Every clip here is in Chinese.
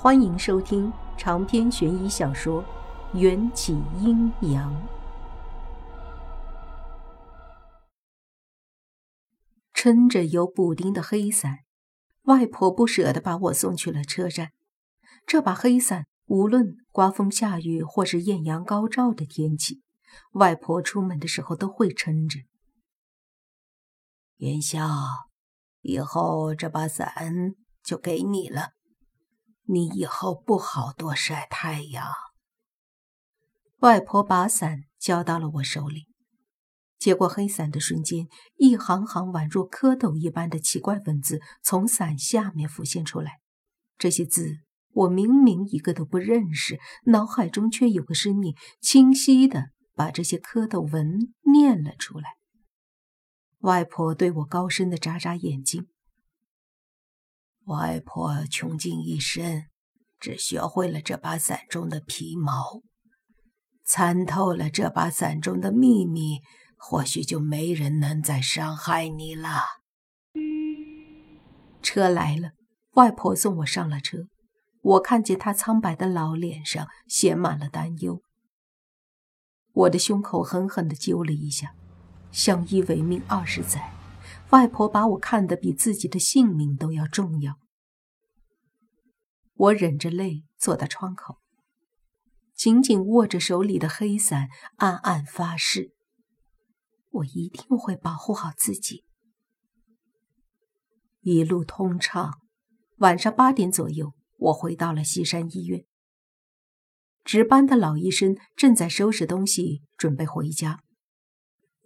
欢迎收听长篇悬疑小说《缘起阴阳》。撑着有补丁的黑伞，外婆不舍得把我送去了车站。这把黑伞，无论刮风下雨或是艳阳高照的天气，外婆出门的时候都会撑着。元宵，以后这把伞就给你了。你以后不好多晒太阳。外婆把伞交到了我手里，接过黑伞的瞬间，一行行宛若蝌蚪一般的奇怪文字从伞下面浮现出来。这些字我明明一个都不认识，脑海中却有个声音清晰的把这些蝌蚪文念了出来。外婆对我高深的眨眨眼睛。外婆穷尽一生，只学会了这把伞中的皮毛，参透了这把伞中的秘密，或许就没人能再伤害你了。车来了，外婆送我上了车。我看见她苍白的老脸上写满了担忧，我的胸口狠狠地揪了一下。相依为命二十载。外婆把我看得比自己的性命都要重要。我忍着泪坐在窗口，紧紧握着手里的黑伞，暗暗发誓：我一定会保护好自己。一路通畅。晚上八点左右，我回到了西山医院。值班的老医生正在收拾东西，准备回家。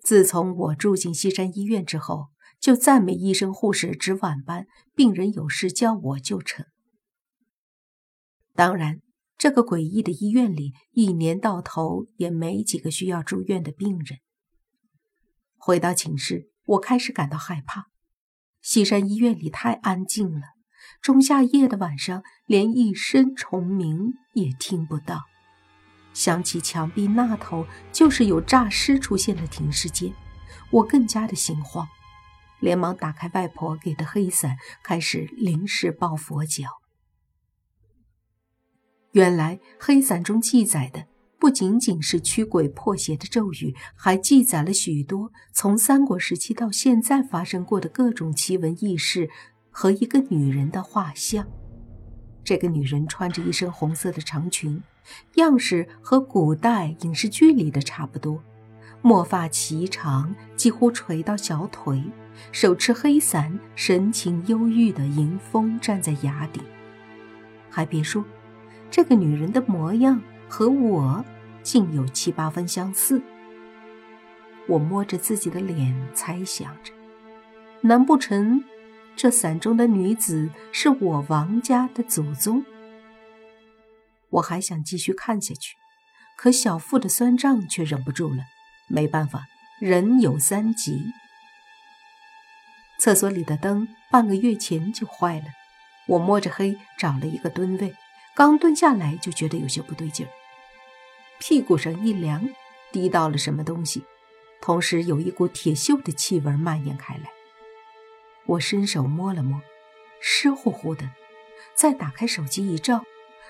自从我住进西山医院之后，就再没医生护士值晚班，病人有事叫我就成。当然，这个诡异的医院里，一年到头也没几个需要住院的病人。回到寝室，我开始感到害怕。西山医院里太安静了，仲夏夜的晚上，连一声虫鸣也听不到。想起墙壁那头就是有诈尸出现的停尸间，我更加的心慌。连忙打开外婆给的黑伞，开始临时抱佛脚。原来黑伞中记载的不仅仅是驱鬼破邪的咒语，还记载了许多从三国时期到现在发生过的各种奇闻异事和一个女人的画像。这个女人穿着一身红色的长裙，样式和古代影视剧里的差不多，墨发颀长，几乎垂到小腿。手持黑伞，神情忧郁的迎风站在崖顶。还别说，这个女人的模样和我竟有七八分相似。我摸着自己的脸，猜想着：难不成这伞中的女子是我王家的祖宗？我还想继续看下去，可小腹的酸胀却忍不住了。没办法，人有三急。厕所里的灯半个月前就坏了，我摸着黑找了一个蹲位，刚蹲下来就觉得有些不对劲儿，屁股上一凉，滴到了什么东西，同时有一股铁锈的气味蔓延开来。我伸手摸了摸，湿乎乎的，再打开手机一照，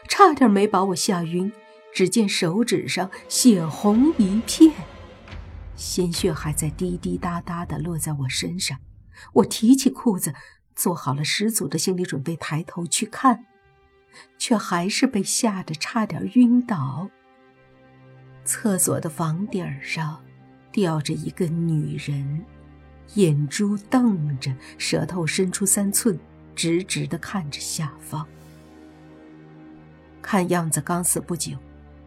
差点没把我吓晕。只见手指上血红一片，鲜血还在滴滴答答地落在我身上。我提起裤子，做好了十足的心理准备，抬头去看，却还是被吓得差点晕倒。厕所的房顶上吊着一个女人，眼珠瞪着，舌头伸出三寸，直直地看着下方。看样子刚死不久，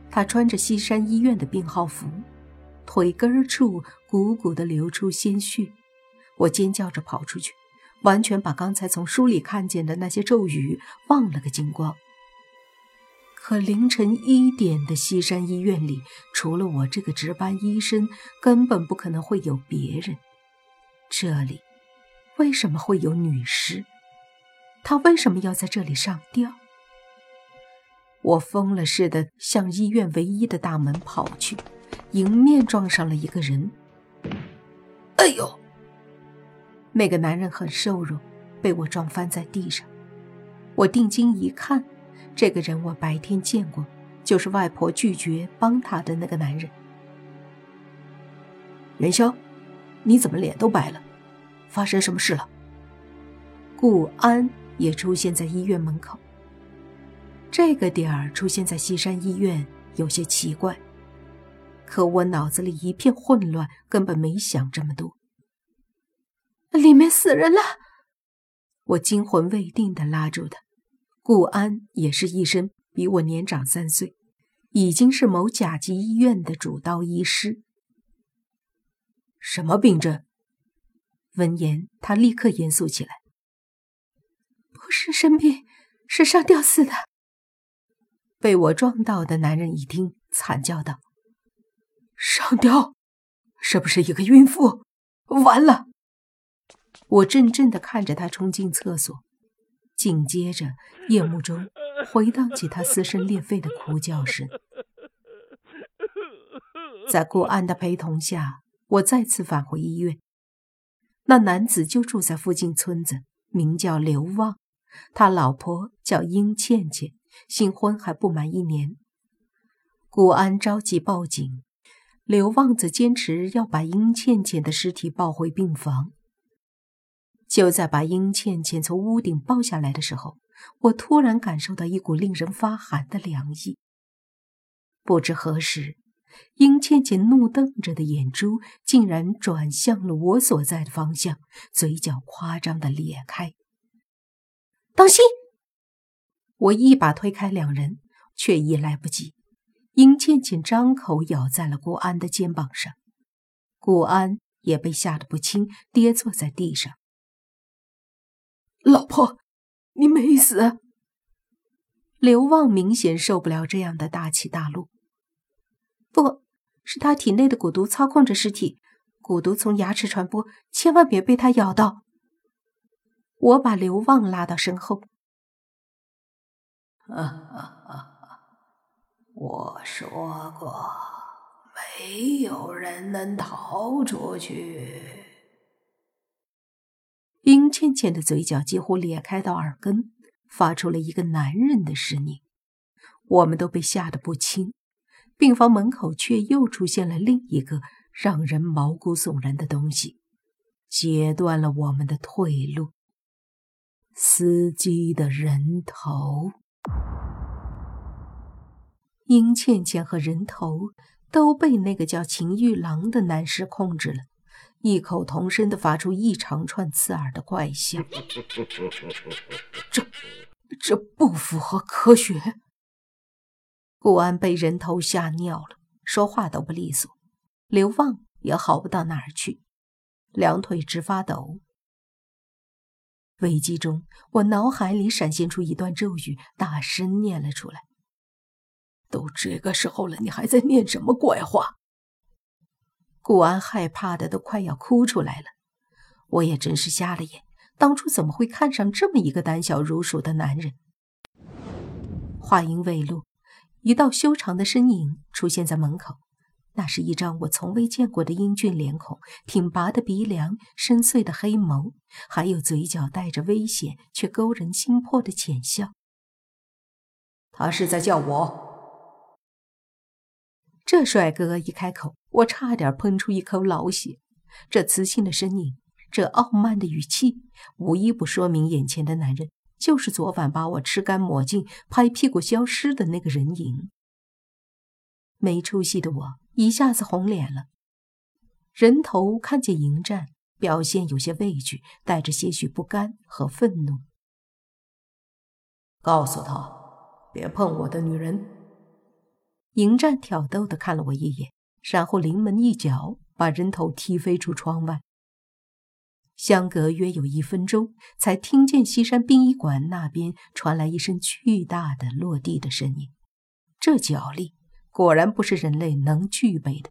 她穿着西山医院的病号服，腿根处鼓鼓地流出鲜血。我尖叫着跑出去，完全把刚才从书里看见的那些咒语忘了个精光。可凌晨一点的西山医院里，除了我这个值班医生，根本不可能会有别人。这里为什么会有女尸？她为什么要在这里上吊？我疯了似的向医院唯一的大门跑去，迎面撞上了一个人。哎呦！那个男人很瘦弱，被我撞翻在地上。我定睛一看，这个人我白天见过，就是外婆拒绝帮他的那个男人。元宵，你怎么脸都白了？发生什么事了？顾安也出现在医院门口。这个点儿出现在西山医院有些奇怪，可我脑子里一片混乱，根本没想这么多。里面死人了！我惊魂未定的拉住他。顾安也是一身，比我年长三岁，已经是某甲级医院的主刀医师。什么病症？闻言，他立刻严肃起来。不是生病，是上吊死的。被我撞到的男人一听，惨叫道：“上吊？是不是一个孕妇？完了！”我怔怔的看着他冲进厕所。紧接着，夜幕中回荡起他撕声裂肺的哭叫声。在顾安的陪同下，我再次返回医院。那男子就住在附近村子，名叫刘旺，他老婆叫殷倩倩，新婚还不满一年。顾安着急报警，刘旺则坚持要把殷倩倩的尸体抱回病房。就在把殷倩倩从屋顶抱下来的时候，我突然感受到一股令人发寒的凉意。不知何时，殷倩倩怒瞪着的眼珠竟然转向了我所在的方向，嘴角夸张的咧开。当心！我一把推开两人，却已来不及。殷倩倩张口咬在了顾安的肩膀上，顾安也被吓得不轻，跌坐在地上。老婆，你没死。刘旺明显受不了这样的大起大落，不是他体内的蛊毒操控着尸体，蛊毒从牙齿传播，千万别被他咬到。我把刘旺拉到身后。我说过，没有人能逃出去。殷倩倩的嘴角几乎裂开到耳根，发出了一个男人的声音。我们都被吓得不轻。病房门口却又出现了另一个让人毛骨悚然的东西，截断了我们的退路。司机的人头。殷倩倩和人头都被那个叫秦玉郎的男士控制了。异口同声的发出一长串刺耳的怪笑，这这不符合科学。顾安被人头吓尿了，说话都不利索。刘旺也好不到哪儿去，两腿直发抖。危机中，我脑海里闪现出一段咒语，大声念了出来。都这个时候了，你还在念什么怪话？顾安害怕的都快要哭出来了，我也真是瞎了眼，当初怎么会看上这么一个胆小如鼠的男人？话音未落，一道修长的身影出现在门口，那是一张我从未见过的英俊脸孔，挺拔的鼻梁，深邃的黑眸，还有嘴角带着危险却勾人心魄的浅笑。他是在叫我。这帅哥一开口，我差点喷出一口老血。这磁性的声音，这傲慢的语气，无一不说明眼前的男人就是昨晚把我吃干抹净、拍屁股消失的那个人影。没出息的我一下子红脸了。人头看见迎战，表现有些畏惧，带着些许不甘和愤怒。告诉他，别碰我的女人。迎战挑逗的看了我一眼，然后临门一脚把人头踢飞出窗外。相隔约有一分钟，才听见西山殡仪馆那边传来一声巨大的落地的声音。这脚力果然不是人类能具备的。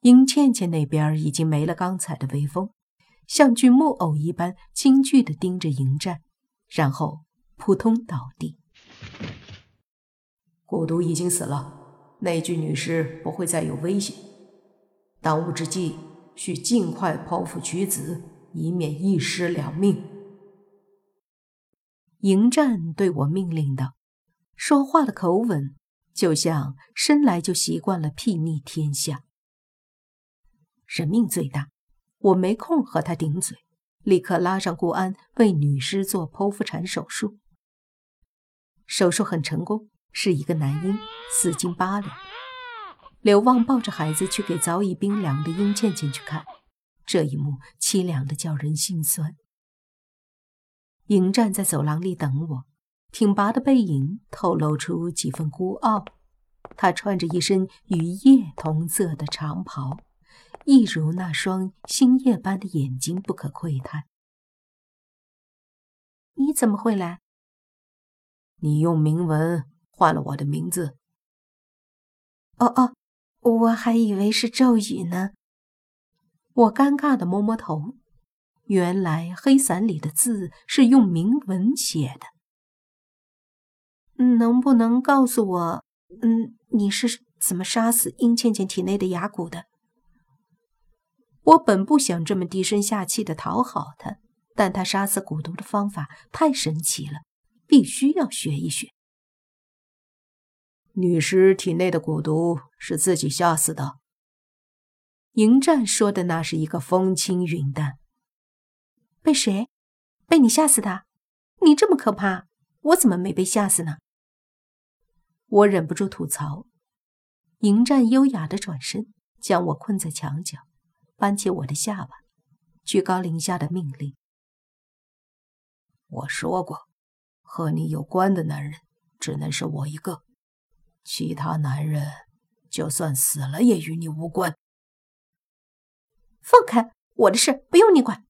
殷倩倩那边已经没了刚才的威风，像具木偶一般惊惧的盯着迎战，然后扑通倒地。蛊毒已经死了，那具女尸不会再有危险。当务之急，需尽快剖腹取子，以免一尸两命。迎战对我命令道，说话的口吻就像生来就习惯了睥睨天下。人命最大，我没空和他顶嘴，立刻拉上顾安为女尸做剖腹产手术。手术很成功，是一个男婴，四斤八两。刘旺抱着孩子去给早已冰凉的殷倩倩去看，这一幕凄凉的叫人心酸。迎战在走廊里等我，挺拔的背影透露出几分孤傲。他穿着一身与夜同色的长袍，一如那双星夜般的眼睛不可窥探。你怎么会来？你用铭文换了我的名字。哦哦。我还以为是咒语呢。我尴尬的摸摸头，原来黑伞里的字是用铭文写的。能不能告诉我，嗯，你是怎么杀死殷倩倩体内的牙骨的？我本不想这么低声下气的讨好他，但他杀死蛊毒的方法太神奇了，必须要学一学。女尸体内的蛊毒是自己吓死的。迎战说的那是一个风轻云淡。被谁？被你吓死的？你这么可怕，我怎么没被吓死呢？我忍不住吐槽。迎战优雅的转身，将我困在墙角，扳起我的下巴，居高临下的命令：“我说过，和你有关的男人只能是我一个。”其他男人就算死了也与你无关。放开我的事，不用你管。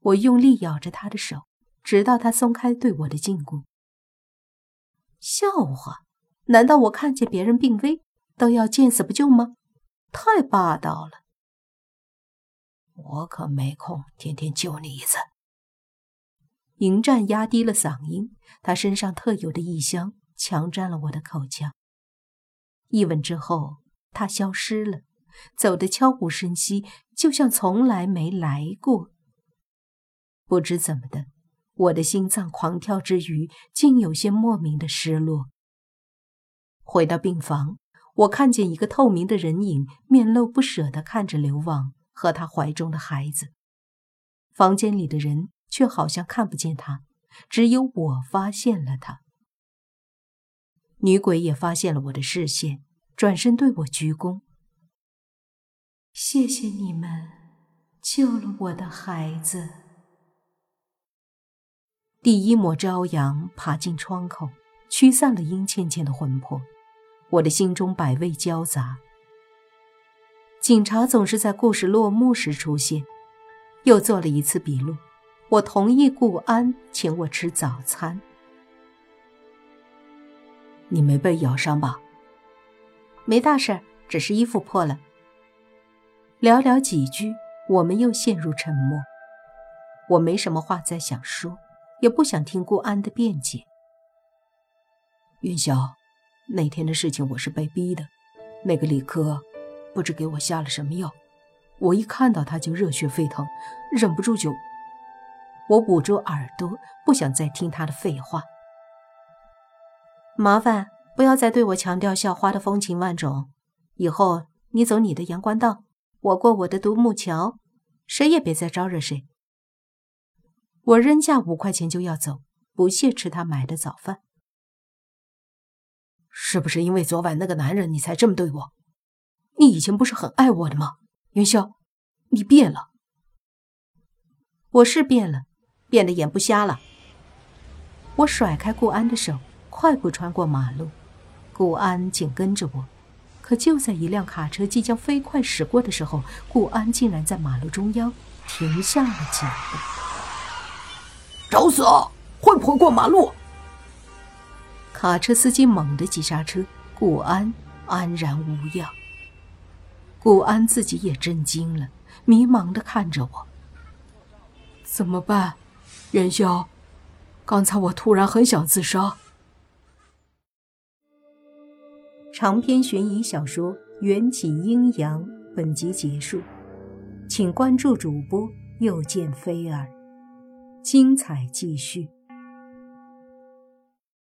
我用力咬着他的手，直到他松开对我的禁锢。笑话？难道我看见别人病危都要见死不救吗？太霸道了！我可没空天天救你一次。迎战压低了嗓音，他身上特有的异香。强占了我的口腔。一吻之后，他消失了，走得悄无声息，就像从来没来过。不知怎么的，我的心脏狂跳之余，竟有些莫名的失落。回到病房，我看见一个透明的人影，面露不舍地看着刘旺和他怀中的孩子。房间里的人却好像看不见他，只有我发现了他。女鬼也发现了我的视线，转身对我鞠躬：“谢谢你们，救了我的孩子。”第一抹朝阳爬进窗口，驱散了殷倩倩的魂魄。我的心中百味交杂。警察总是在故事落幕时出现，又做了一次笔录。我同意顾安请我吃早餐。你没被咬伤吧？没大事，只是衣服破了。寥寥几句，我们又陷入沉默。我没什么话再想说，也不想听顾安的辩解。云霄，那天的事情我是被逼的。那个李科不知给我下了什么药，我一看到他就热血沸腾，忍不住就……我捂住耳朵，不想再听他的废话。麻烦不要再对我强调校花的风情万种。以后你走你的阳关道，我过我的独木桥，谁也别再招惹谁。我扔下五块钱就要走，不屑吃他买的早饭。是不是因为昨晚那个男人你才这么对我？你以前不是很爱我的吗？元宵，你变了。我是变了，变得眼不瞎了。我甩开顾安的手。快步穿过马路，顾安紧跟着我。可就在一辆卡车即将飞快驶过的时候，顾安竟然在马路中央停下了脚步。找死！会不会过马路？卡车司机猛地急刹车，顾安安然无恙。顾安自己也震惊了，迷茫地看着我。怎么办？元宵，刚才我突然很想自杀。长篇悬疑小说《缘起阴阳》本集结束，请关注主播又见菲儿，精彩继续。